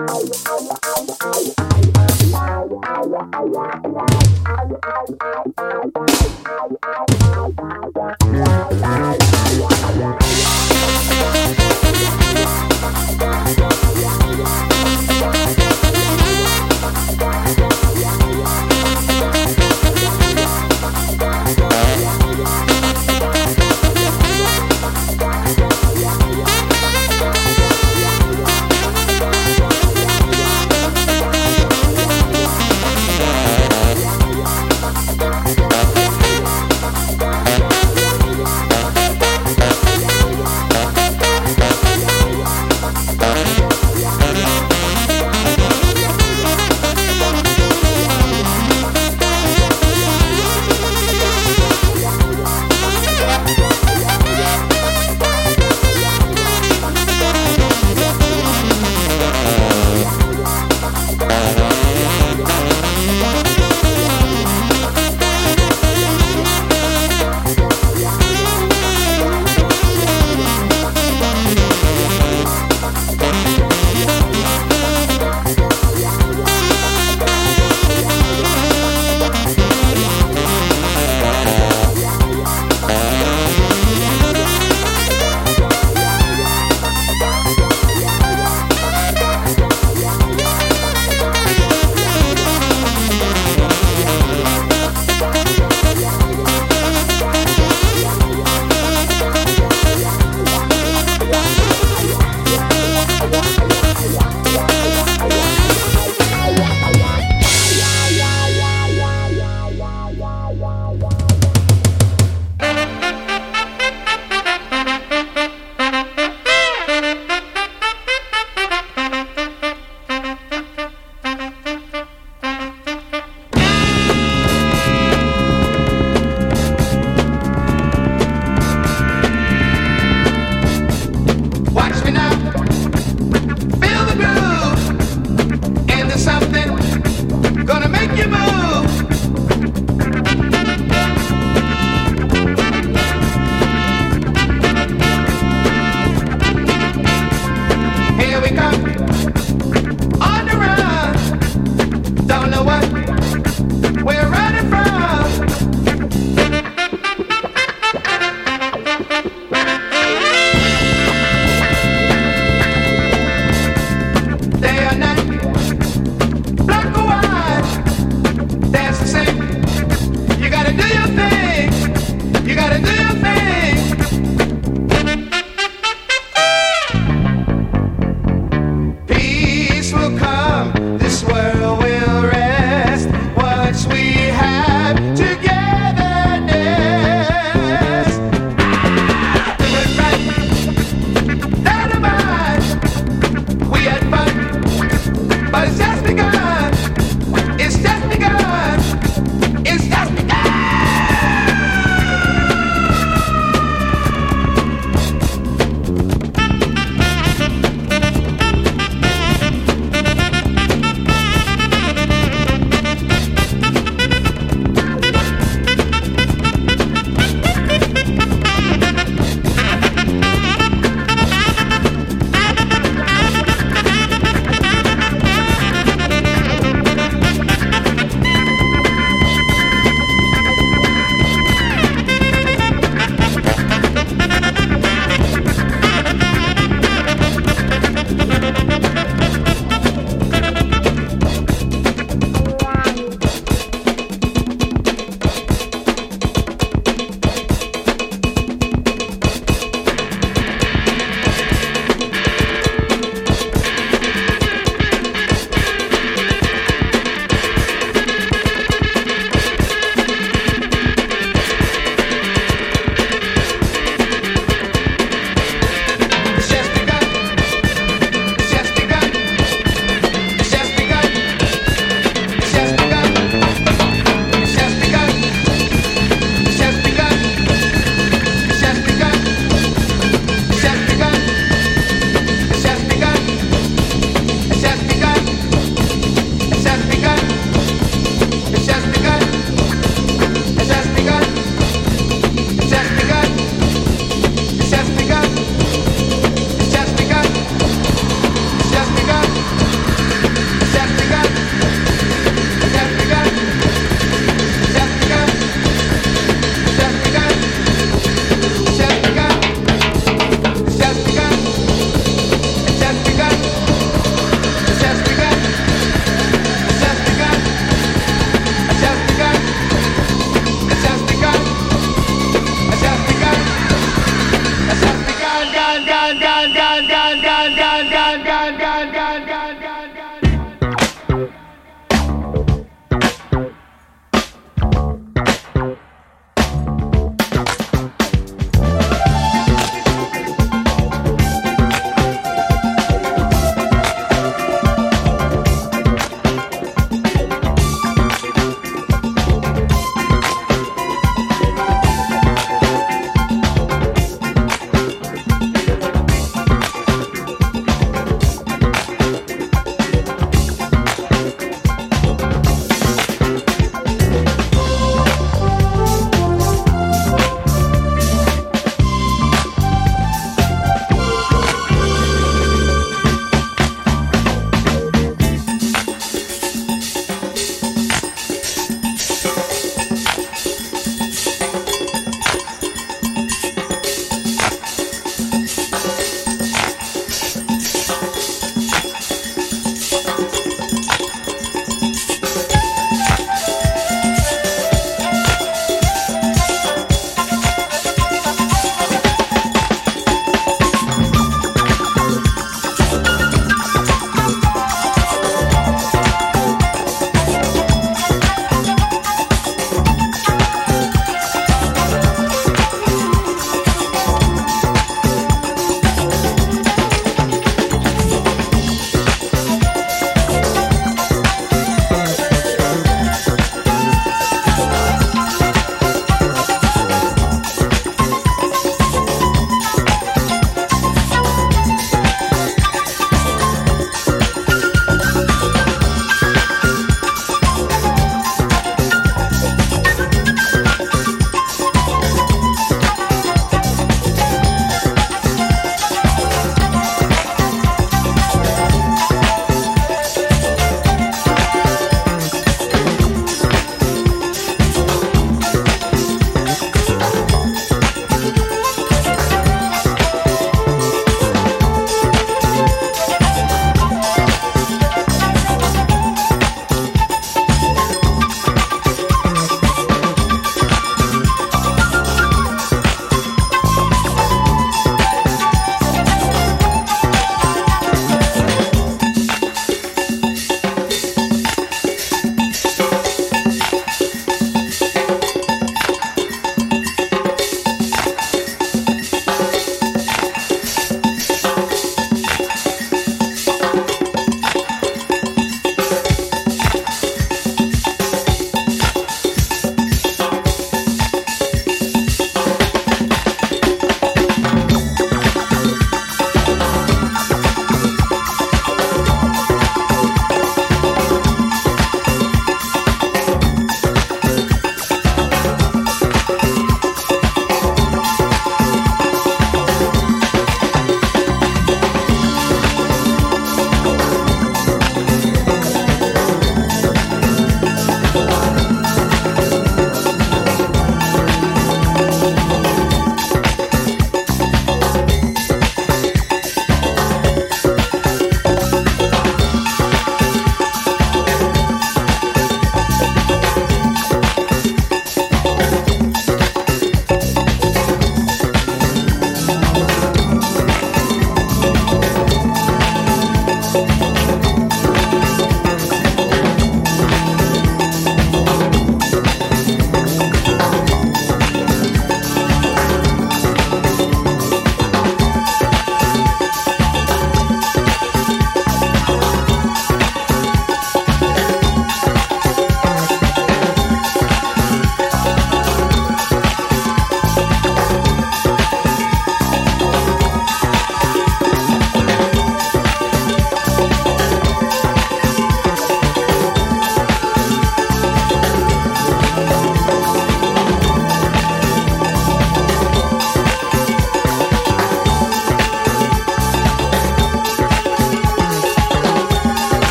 Oh, oh, oh.